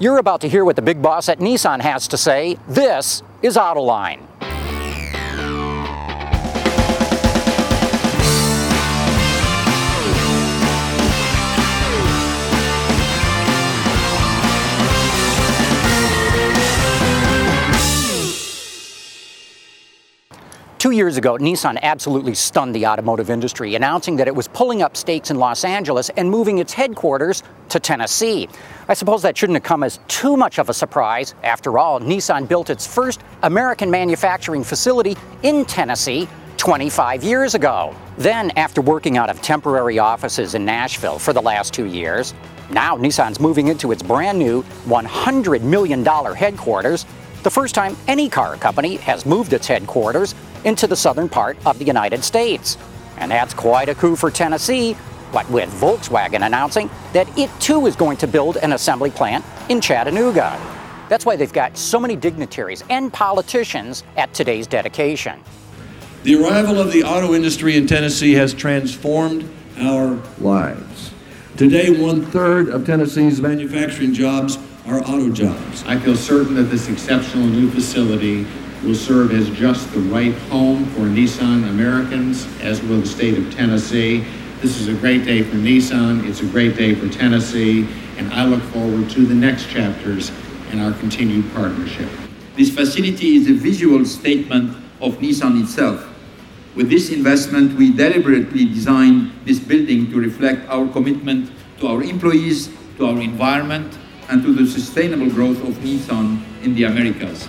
You're about to hear what the big boss at Nissan has to say. This is Autoline. Two years ago, Nissan absolutely stunned the automotive industry, announcing that it was pulling up stakes in Los Angeles and moving its headquarters to Tennessee. I suppose that shouldn't have come as too much of a surprise. After all, Nissan built its first American manufacturing facility in Tennessee 25 years ago. Then, after working out of temporary offices in Nashville for the last two years, now Nissan's moving into its brand new $100 million headquarters the first time any car company has moved its headquarters into the southern part of the United States. And that's quite a coup for Tennessee, what with Volkswagen announcing that it too is going to build an assembly plant in Chattanooga. That's why they've got so many dignitaries and politicians at today's dedication. The arrival of the auto industry in Tennessee has transformed our lives. Today, one third of Tennessee's manufacturing jobs are auto jobs. I feel certain that this exceptional new facility will serve as just the right home for Nissan Americas, as will the state of Tennessee. This is a great day for Nissan, it's a great day for Tennessee, and I look forward to the next chapters in our continued partnership. This facility is a visual statement of Nissan itself. With this investment, we deliberately designed this building to reflect our commitment to our employees, to our environment, and to the sustainable growth of Nissan in the Americas.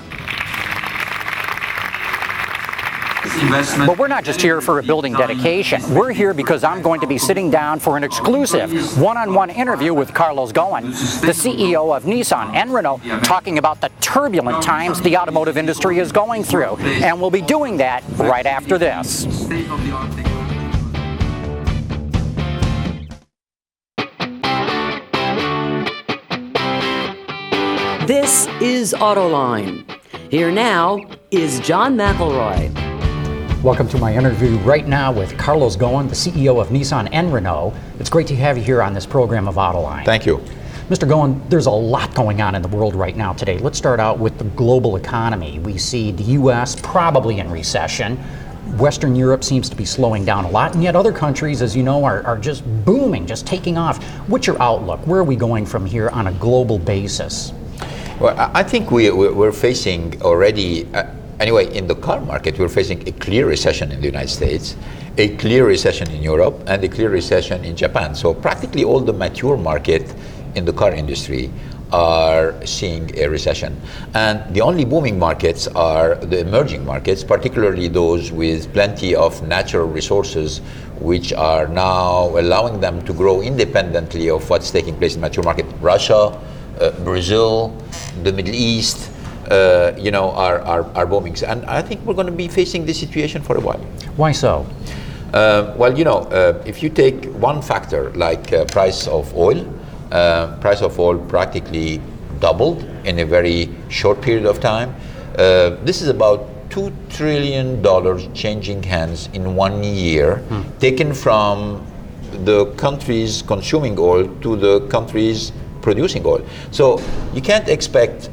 But we're not just here for a building dedication. We're here because I'm going to be sitting down for an exclusive one on one interview with Carlos Ghosn, the CEO of Nissan and Renault, talking about the turbulent times the automotive industry is going through. And we'll be doing that right after this. This is Autoline. Here now is John McElroy. Welcome to my interview right now with Carlos Ghosn, the CEO of Nissan and Renault. It's great to have you here on this program of Autoline. Thank you. Mr. Ghosn, there's a lot going on in the world right now today. Let's start out with the global economy. We see the U.S. probably in recession. Western Europe seems to be slowing down a lot, and yet other countries, as you know, are, are just booming, just taking off. What's your outlook? Where are we going from here on a global basis? Well, I think we, we're facing already, uh, anyway, in the car market, we're facing a clear recession in the United States, a clear recession in Europe, and a clear recession in Japan. So practically all the mature market in the car industry are seeing a recession. And the only booming markets are the emerging markets, particularly those with plenty of natural resources, which are now allowing them to grow independently of what's taking place in mature market. Russia, uh, Brazil, the Middle East, uh, you know, our, are, are booming. And I think we're going to be facing this situation for a while. Why so? Uh, well, you know, uh, if you take one factor like uh, price of oil, uh, price of oil practically doubled in a very short period of time. this is about two trillion dollars changing hands in one year, hmm. taken from the countries consuming oil to the countries producing oil. So you can't expect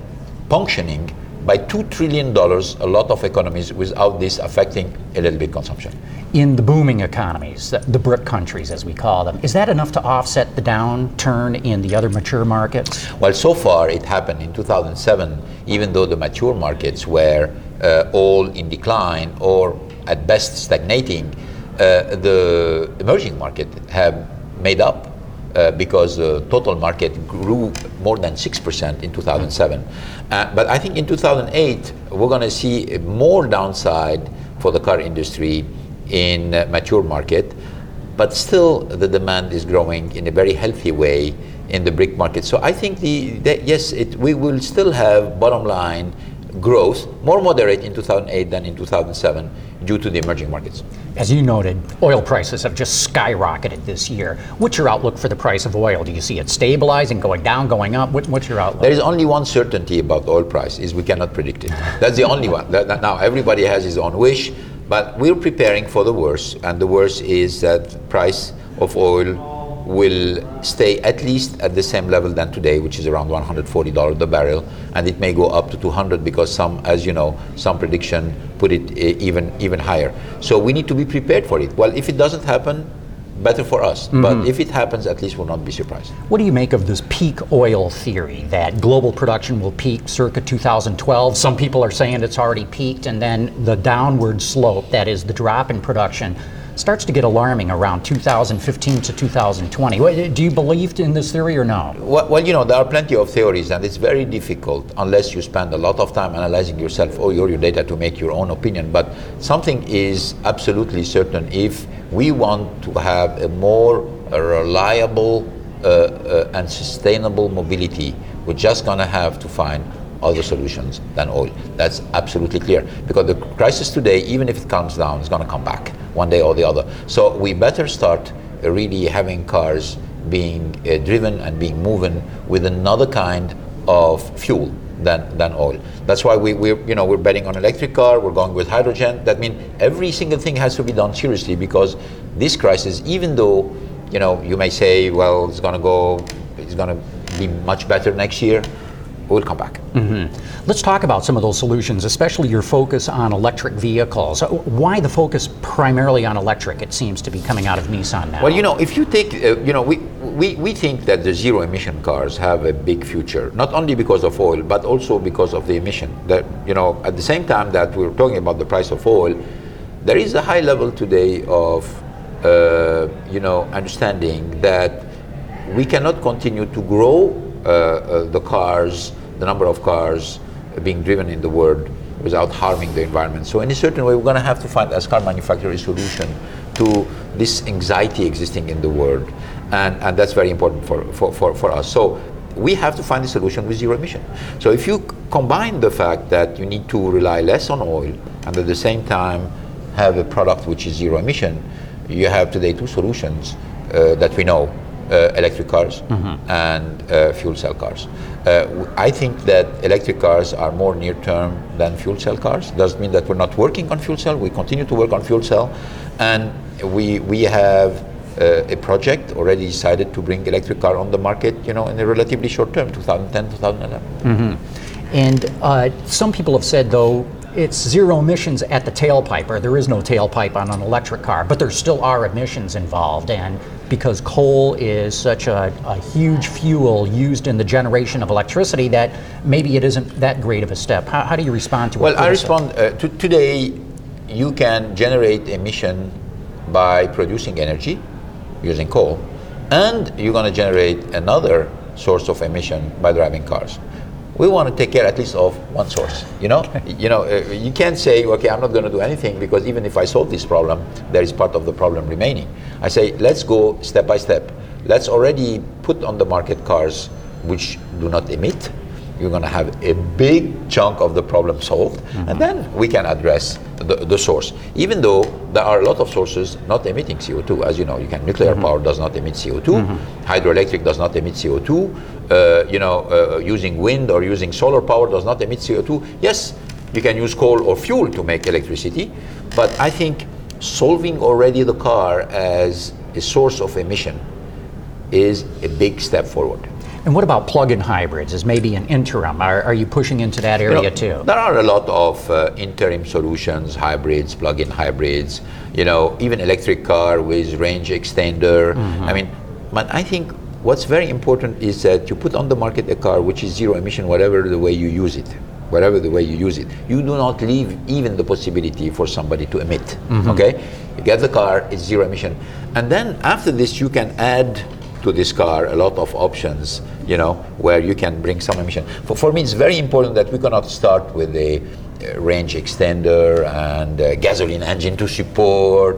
functioning by $2 trillion a lot of economies without this affecting a little bit consumption. In the booming economies, the BRIC countries as we call them, is that enough to offset the downturn in the other mature markets? Well, so far it happened in 2007, even though the mature markets were uh, all in decline or at best stagnating, uh, the emerging market have made up uh, because the total market grew more than 6% in 2007. Uh, but I think in 2008, we're going to see more downside for the car industry in uh, mature market, but still the demand is growing in a very healthy way in the BRIC market. So I think the, the yes, it, we will still have bottom line growth, more moderate in 2008 than in 2007 due to the emerging markets. As you noted, oil prices have just skyrocketed this year. What's your outlook for the price of oil? Do you see it stabilizing, going down, going up? What, what's your outlook? There is only one certainty about oil price is we cannot predict it. That's the only one. Now everybody has his own wish, but we're preparing for the worst, and the worst is that price of oil will stay at least at the same level than today, which is around $140 the barrel, and it may go up to 200 because some, as you know, some prediction put it uh, even even higher. So we need to be prepared for it. Well, if it doesn't happen, better for us. Mm-hmm. But if it happens, at least we'll not be surprised. What do you make of this peak oil theory that global production will peak circa 2012? Some people are saying it's already peaked, and then the downward slope, that is the drop in production, starts to get alarming around 2015 to 2020. Do you believe in this theory or no? Well, well, you know, there are plenty of theories, and it's very difficult unless you spend a lot of time analyzing yourself or your, your data to make your own opinion. But something is absolutely certain if we want to have a more reliable uh, uh, and sustainable mobility, we're just going to have to find other solutions than oil. That's absolutely clear. Because the crisis today, even if it calms down, is going to come back one day or the other. So we better start really having cars being uh, driven and being moving with another kind of fuel than, than oil. That's why we, we're, you know, we're betting on electric car, we're going with hydrogen. That means every single thing has to be done seriously because this crisis, even though you, know, you may say, well, it's going to go, it's going to be much better next year, we'll come back. Mm-hmm. Let's talk about some of those solutions, especially your focus on electric vehicles. Uh, why the focus primarily on electric? It seems to be coming out of Nissan now. Well, you know, if you take, uh, you know, we, we, we think that the zero emission cars have a big future, not only because of oil, but also because of the emission. That, you know, at the same time that we're talking about the price of oil, there is a high level today of, uh, you know, understanding that we cannot continue to grow the cars, the number of cars being driven in the world without harming the environment. So in a certain way, we're going to have to find, as car manufacturers, a solution to this anxiety existing in the world. And, and that's very important for, for, for, for us. So we have to find a solution with zero emission. So if you combine the fact that you need to rely less on oil and at the same time have a product which is zero emission, you have today two solutions uh, that we know uh, electric cars mm-hmm. and uh, fuel cell cars. Uh, I think that electric cars are more near term than fuel cell cars. Doesn't mean that we're not working on fuel cell. We continue to work on fuel cell, and we we have uh, a project already decided to bring electric car on the market. You know, in a relatively short term, 2010, 2011. Mm-hmm. And uh, some people have said though it's zero emissions at the tailpipe, or there is no tailpipe on an electric car, but there still are emissions involved. And because coal is such a, a, huge fuel used in the generation of electricity that maybe it isn't that great of a step. How, how do you respond to well, it? Well, I respond uh, to today. You can generate emission by producing energy using coal, and you're going to generate another source of emission by driving cars we want to take care at least of one source. You know, you know, uh, you can't say, okay, I'm not going to do anything because even if I solve this problem, there is part of the problem remaining. I say, let's go step by step. Let's already put on the market cars which do not emit. You're going to have a big chunk of the problem solved, mm-hmm. and then we can address the, the source. Even though there are a lot of sources not emitting CO2, as you know, you can nuclear mm-hmm. power does not emit CO2, mm-hmm. hydroelectric does not emit CO2 uh, you know, uh, using wind or using solar power does not emit CO2. Yes, you can use coal or fuel to make electricity, but I think solving already the car as a source of emission is a big step forward. And what about plug-in hybrids as maybe an interim? Are, are you pushing into that area you know, too? There are a lot of uh, interim solutions, hybrids, plug-in hybrids. You know, even electric car with range extender. Mm-hmm. I mean, but I think What's very important is that you put on the market a car which is zero emission, whatever the way you use it. Whatever the way you use it, you do not leave even the possibility for somebody to emit. Mm-hmm. Okay, you get the car, it's zero emission, and then after this, you can add to this car a lot of options. You know, where you can bring some emission. For, for me, it's very important that we cannot start with a range extender and gasoline engine to support.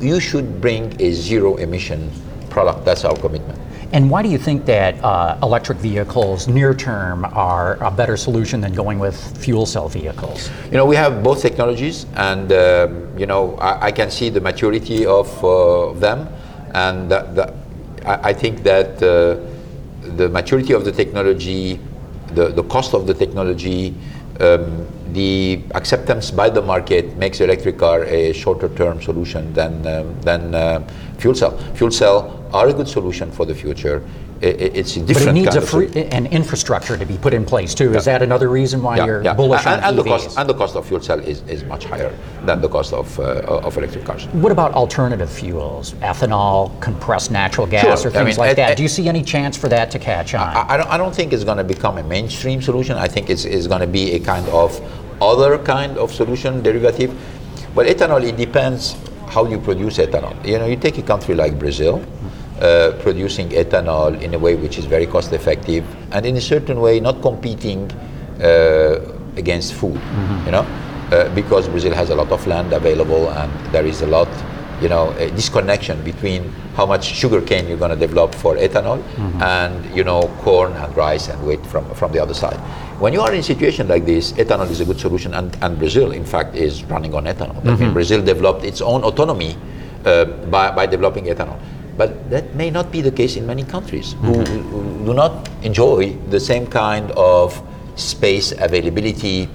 You should bring a zero emission product. That's our commitment. And why do you think that uh, electric vehicles near term are a better solution than going with fuel cell vehicles? You know, we have both technologies, and uh, you know, I, I, can see the maturity of uh, them, and the, the, I, I, think that uh, the maturity of the technology, the, the cost of the technology, um, the acceptance by the market makes electric car a shorter term solution than um, than uh, fuel cell. Fuel cell are a good solution for the future. I- I- it's a But it needs kind a free, an infrastructure to be put in place too. Is that another reason why you're bullish and, on and the cost and the cost of fuel cell is, is much higher than the cost of uh, of electric cars. What about alternative fuels, ethanol, compressed natural gas, Sure. or I things mean, like et- that? et- Do you see any chance for that to catch on? I, I, don't, I don't think it's going to become a mainstream solution. I think it's, it's going to be a kind of other kind of solution derivative. But ethanol, it depends how you produce ethanol. You know, you take a country like Brazil, uh, producing ethanol in a way which is very cost effective and in a certain way not competing uh, against food, you know, uh, because Brazil has a lot of land available and there is a lot you know, a disconnection between how much sugar cane you're going to develop for ethanol mm-hmm. and, you know, corn and rice and wheat from, from the other side. When you are in a situation like this, ethanol is a good solution, and, and Brazil, in fact, is running on ethanol. I mean, mm-hmm. Brazil developed its own autonomy uh, by, by developing ethanol. But that may not be the case in many countries who, mm-hmm. who do not enjoy the same kind of space availability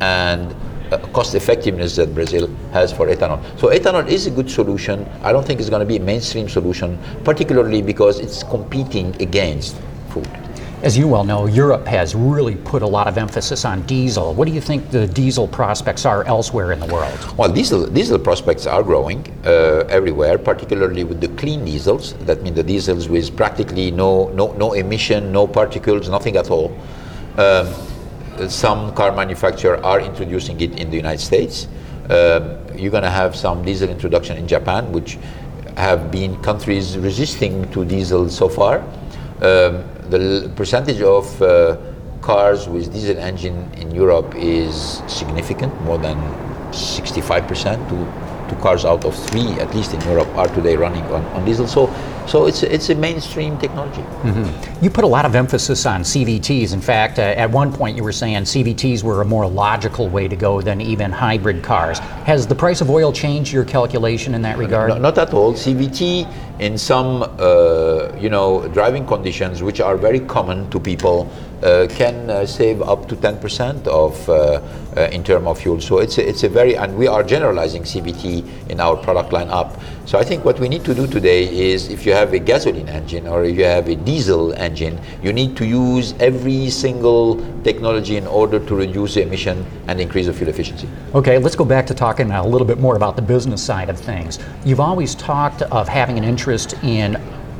and uh, cost effectiveness that Brazil has for ethanol. So ethanol is a good solution. I don't think it's going to be a mainstream solution, particularly because it's competing against food. As you well know, Europe has really put a lot of emphasis on diesel. What do you think the diesel prospects are elsewhere in the world? Well, diesel, diesel prospects are growing uh, everywhere, particularly with the clean diesels. That means the diesels with practically no, no, no emission, no particles, nothing at all. Um, some car manufacturers are introducing it in the United States. Um, you're going to have some diesel introduction in Japan, which have been countries resisting to diesel so far. Um, the percentage of uh, cars with diesel engine in Europe is significant, more than 65% to two cars out of three, at least in Europe, are today running on, on diesel. So, so it's a, it's a mainstream technology. You put a lot of emphasis on CVTs. In fact, uh, at one point you were saying CVTs were a more logical way to go than even hybrid cars. Has the price of oil changed your calculation in that regard? No, not at all. CVT in some, uh, you know, driving conditions which are very common to people can uh, save up to 10% of uh, uh, in term of fuel. So it's a, it's a very, and we are generalizing CVT in our product line up. So I think what we need to do today is if you have a gasoline engine or if you have a diesel engine, you need to use every single technology in order to reduce the emission and increase the fuel efficiency. Okay, let's go back to talking a little bit more about the business side of things. You've always talked of having an interest in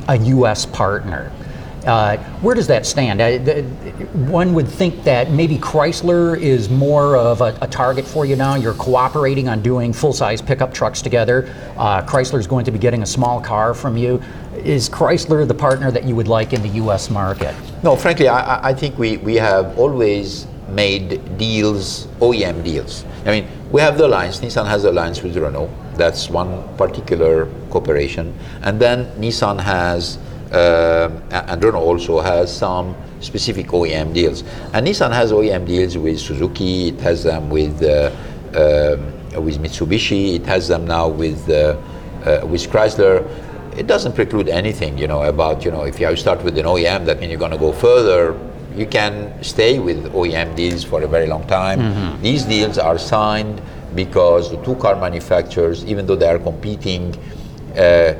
a U.S. partner. Uh, where does that stand? Uh, th- one would think that maybe Chrysler is more of a, a target for you now. You're cooperating on doing full-size pickup trucks together. Uh, Chrysler is going to be getting a small car from you. Is Chrysler the partner that you would like in the U.S. market? No, frankly, I, I- I think we, we have always made deals, OEM deals. I mean, we have the alliance, Nissan has the alliance with Renault. That's one particular cooperation. And then Nissan has, um, and Renault also has some specific OEM deals. And Nissan has OEM deals with Suzuki, it has them with, uh, um, with Mitsubishi, it has them now with, uh, uh, with Chrysler it doesn't preclude anything, you know, about, you know, if you start with an OEM, that means you're going to go further. You can stay with OEM deals for a very long time. These deals are signed because the two car manufacturers, even though they are competing, uh,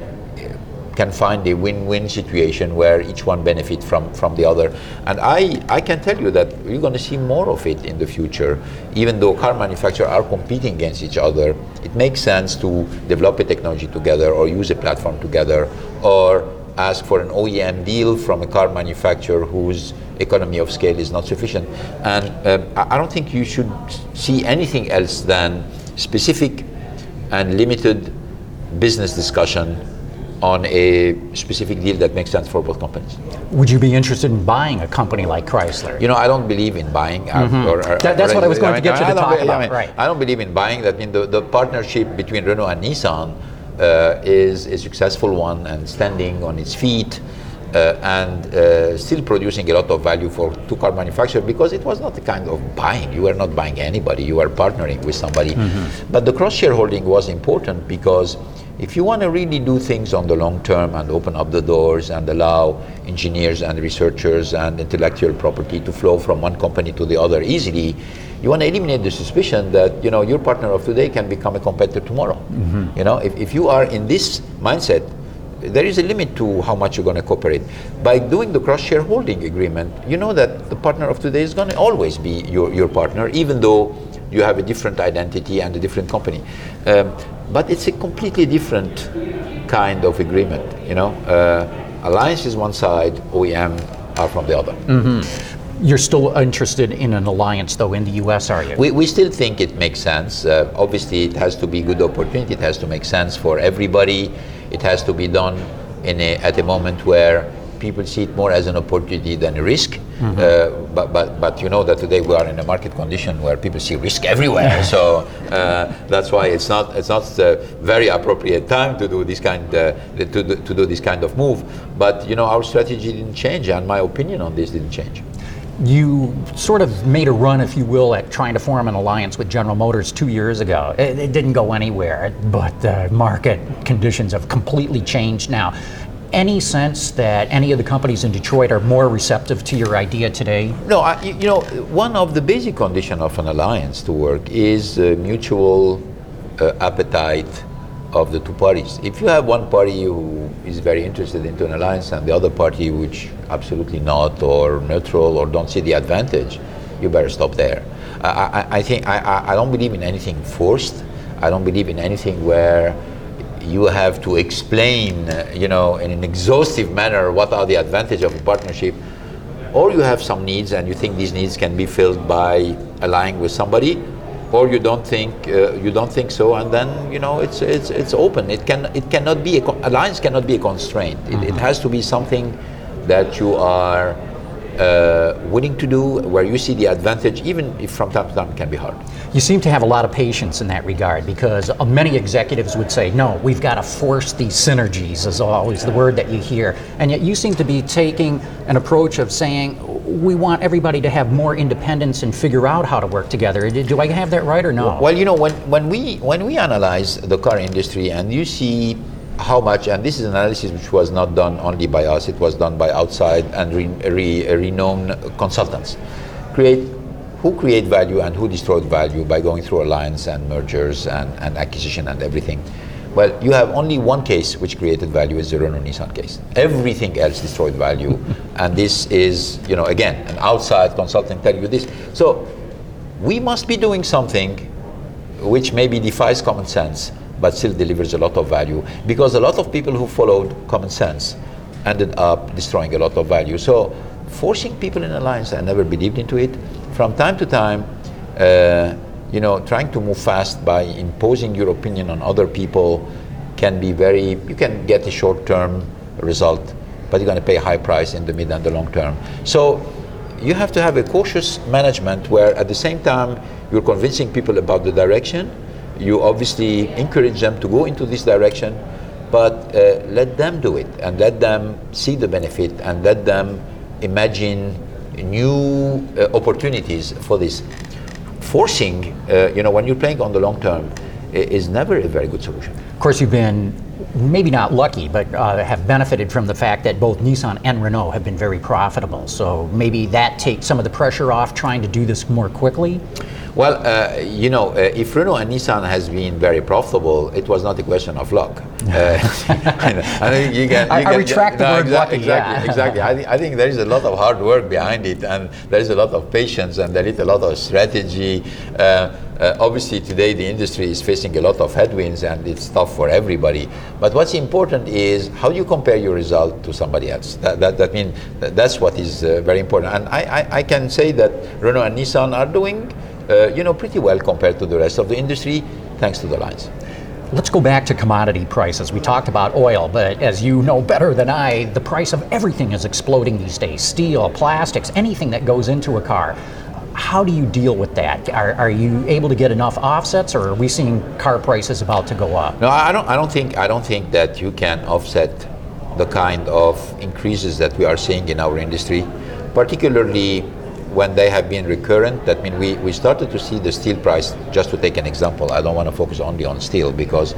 can find a win-win situation where each one benefit from, from the other. And I, I can tell you that you're going to see more of it in the future. Even though car manufacturers are competing against each other, it makes sense to develop a technology together or use a platform together or ask for an OEM deal from a car manufacturer whose economy of scale is not sufficient. And um, I don't think you should see anything else than specific and limited business discussion on a specific deal that makes sense for both companies. Would you be interested in buying a company like Chrysler? You know, I don't believe in buying. uh, or- or- Mm-hmm. That- that's what I was going to get you to I don't talk be- about, I mean, right. I don't believe in buying. That mean the, the partnership between Renault and Nissan uh, is a successful one and standing on its feet. Uh, and uh, still producing a lot of value for two car manufacturers because it was not a kind of buying. You were not buying anybody, you were partnering with somebody. Mm-hmm. But the cross shareholding was important because if you want to really do things on the long term and open up the doors and allow engineers and researchers and intellectual property to flow from one company to the other easily, you want to eliminate the suspicion that you know your partner of today can become a competitor tomorrow. You know, if, if you are in this mindset, there is a limit to how much you're going to cooperate. By doing the cross shareholding agreement, you know that the partner of today is going to always be your, your partner, even though you have a different identity and a different company. Um, but it's a completely different kind of agreement. You know, uh, alliance is one side, OEM are from the other. You're still interested in an alliance, though, in the U.S., are you? We, we still think it makes sense. Uh, obviously, it has to be good opportunity. It has to make sense for everybody. It has to be done in a, at a moment where people see it more as an opportunity than a risk. Uh, but, but, but you know that today we are in a market condition where people see risk everywhere. so uh, that's why it's not it's not the very appropriate time to do this kind uh, to, do, to do this kind of move. But you know our strategy didn't change, and my opinion on this didn't change. You sort of made a run, if you will, at trying to form an alliance with General Motors two years ago. It, it didn't go anywhere, but the market conditions have completely changed now. Any sense that any of the companies in Detroit are more receptive to your idea today? No, I, you know, one of the basic conditions of an alliance to work is mutual uh, appetite of the two parties. If you have one party who is very interested into an alliance and the other party which absolutely not, or neutral, or don't see the advantage, you better stop there. I, I, I think I- I don't believe in anything forced. I don't believe in anything where you have to explain, uh, you know, in an exhaustive manner what are the advantages of a partnership or you have some needs and you think these needs can be filled by allying with somebody or you don't think uh, you don't think so and then you know it's it's it's open. It can it cannot be a alliance cannot be a constraint. It, it has to be something that you are uh, willing to do where you see the advantage even if from time to time it can be hard You seem to have a lot of patience in that regard because uh, many executives would say, no, we've got to force these synergies, is always the word that you hear. And yet you seem to be taking an approach of saying, we want everybody to have more independence and figure out how to work together. Do do I have that right or no? Well, you know, when, when we when we analyze the car industry and you see how much, and this is an analysis which was not done only by us, it was done by outside and re, re, renowned consultants, create who create value and who destroyed value by going through alliance and mergers and, and acquisition and everything. Well, you have only one case which created value is the Renault Nissan case. Everything else destroyed value, and this is, you know, again, an outside consultant telling you this. So we must be doing something which maybe defies common sense, but still delivers a lot of value. Because a lot of people who followed common sense ended up destroying a lot of value. So forcing people in alliance, I never believed into it. From time to time, uh, you know, trying to move fast by imposing your opinion on other people can be very, you can get a short-term result, but you're going to pay a high price in the mid and the long term. So you have to have a cautious management where at the same time you're convincing people about the direction, you obviously encourage them to go into this direction, but uh, let them do it and let them see the benefit and let them imagine new uh, opportunities for this. Forcing, uh, you know, when you're playing on the long term, is never a very good solution. Of course, you've been maybe not lucky, but uh, have benefited from the fact that both Nissan and Renault have been very profitable. So maybe that takes some of the pressure off trying to do this more quickly. Well, uh, you know, uh, if Renault and Nissan has been very profitable, it was not a question of luck. Uh, I think you can. You I can- retract the no, word exa- lucky, Exactly, yeah. exactly. I, think, I think there is a lot of hard work behind it, and there is a lot of patience, and there is a lot of strategy. Uh, uh, obviously, today the industry is facing a lot of headwinds, and it's tough for everybody. But what's important is how do you compare your result to somebody else. That, that, that means that's what is uh, very important. And I, I, I can say that Renault and Nissan are doing uh, you know, pretty well compared to the rest of the industry, thanks to the alliance. Let's go back to commodity prices. We talked about oil, but as you know better than I, the price of everything is exploding these days steel, plastics, anything that goes into a car. How do you deal with that? Are, are you able to get enough offsets, or are we seeing car prices about to go up? No, I don't. I don't think. I don't think that you can offset the kind of increases that we are seeing in our industry, particularly when they have been recurrent. That means we, we started to see the steel price. Just to take an example, I don't want to focus only on steel because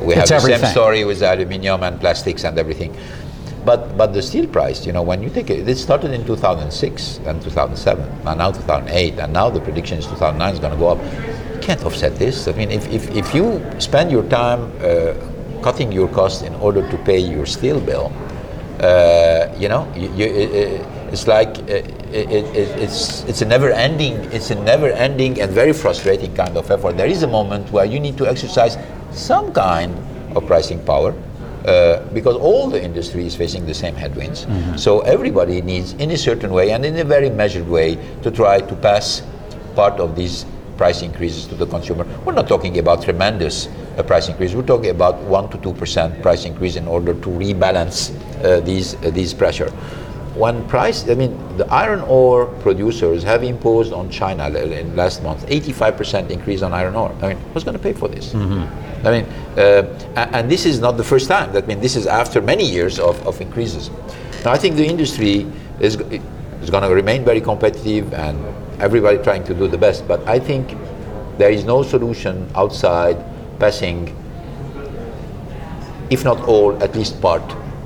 we have It's the everything. same story with aluminium and plastics and everything. But but the steel price, you know, when you take it, it started in 2006 and 2007, and now 2008, and now the prediction is 2009 is going to go up. You can't offset this. I mean, if, if, if you spend your time uh, cutting your costs in order to pay your steel bill, uh, you know, you, you, it, it's like uh, it, it's it's a never-ending it's a never-ending and very frustrating kind of effort. There is a moment where you need to exercise some kind of pricing power. Uh, because all the industry is facing the same headwinds. Mm-hmm. So everybody needs, in a certain way and in a very measured way, to try to pass part of these price increases to the consumer. We're not talking about tremendous uh, price increase. We're talking about one to two percent price increase in order to rebalance uh, these uh, these pressure when price, I mean, the iron ore producers have imposed on China in last month 85% increase on iron ore. I mean, who's going to pay for this? Mm-hmm. I mean, uh, and this is not the first time. That I mean, this is after many years of, of increases. Now, I think the industry is is going to remain very competitive, and everybody trying to do the best. But I think there is no solution outside passing, if not all, at least part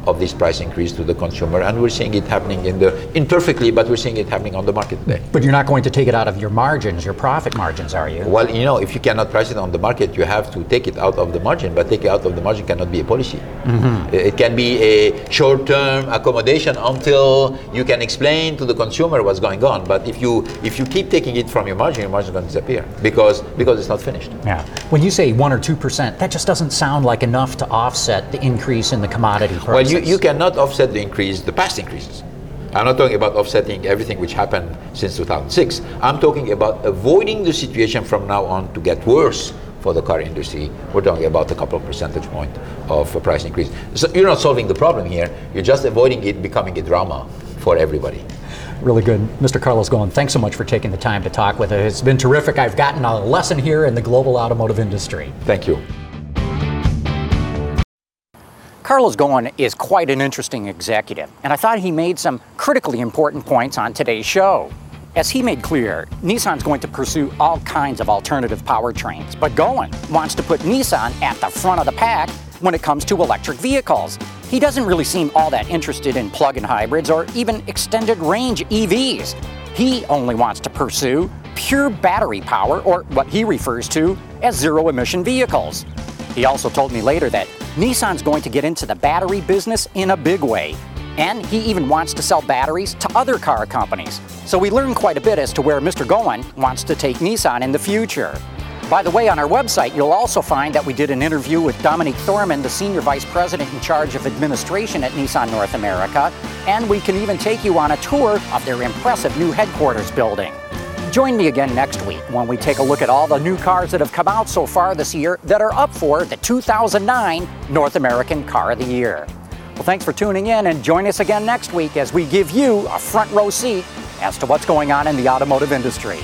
of this price increase to the consumer, and we're seeing it happening in the imperfectly, but we're seeing it happening on the market today. But you're not going to take it out of your margins, your profit margins, are you? Well, you know, if you cannot price it on the market, you have to take it out of the margin. But take it out of the margin cannot be a policy. Mm-hmm. It can be a short-term accommodation until you can explain to the consumer what's going on. But if you if you keep taking it from your margin, your margin is going to disappear because because it's not finished. Yeah. When you say one or two percent, that just doesn't sound like enough to offset the increase in the commodity prices. Well, you, you cannot offset the increase, the past increases. I'm not talking about offsetting everything which happened since 2006. I'm talking about avoiding the situation from now on to get worse for the car industry. We're talking about a couple of percentage point of a price increase. So you're not solving the problem here. You're just avoiding it becoming a drama for everybody. Really good. Mr. Carlos Ghosn, thanks so much for taking the time to talk with us. It's been terrific. I've gotten a lesson here in the global automotive industry. Thank you. Carlos Ghosn is quite an interesting executive, and I thought he made some critically important points on today's show. As he made clear, Nissan's going to pursue all kinds of alternative powertrains, but Ghosn wants to put Nissan at the front of the pack when it comes to electric vehicles. He doesn't really seem all that interested in plug in hybrids or even extended range EVs. He only wants to pursue pure battery power, or what he refers to as zero emission vehicles. He also told me later that Nissan's going to get into the battery business in a big way. And he even wants to sell batteries to other car companies. So we learned quite a bit as to where Mr. Ghosn wants to take Nissan in the future. By the way, on our website, you'll also find that we did an interview with Dominique Thormann, the Senior Vice President in charge of administration at Nissan North America, and we can even take you on a tour of their impressive new headquarters building. Join me again next week when we take a look at all the new cars that have come out so far this year that are up for the 2009 North American Car of the Year. Well, thanks for tuning in and join us again next week as we give you a front row seat as to what's going on in the automotive industry.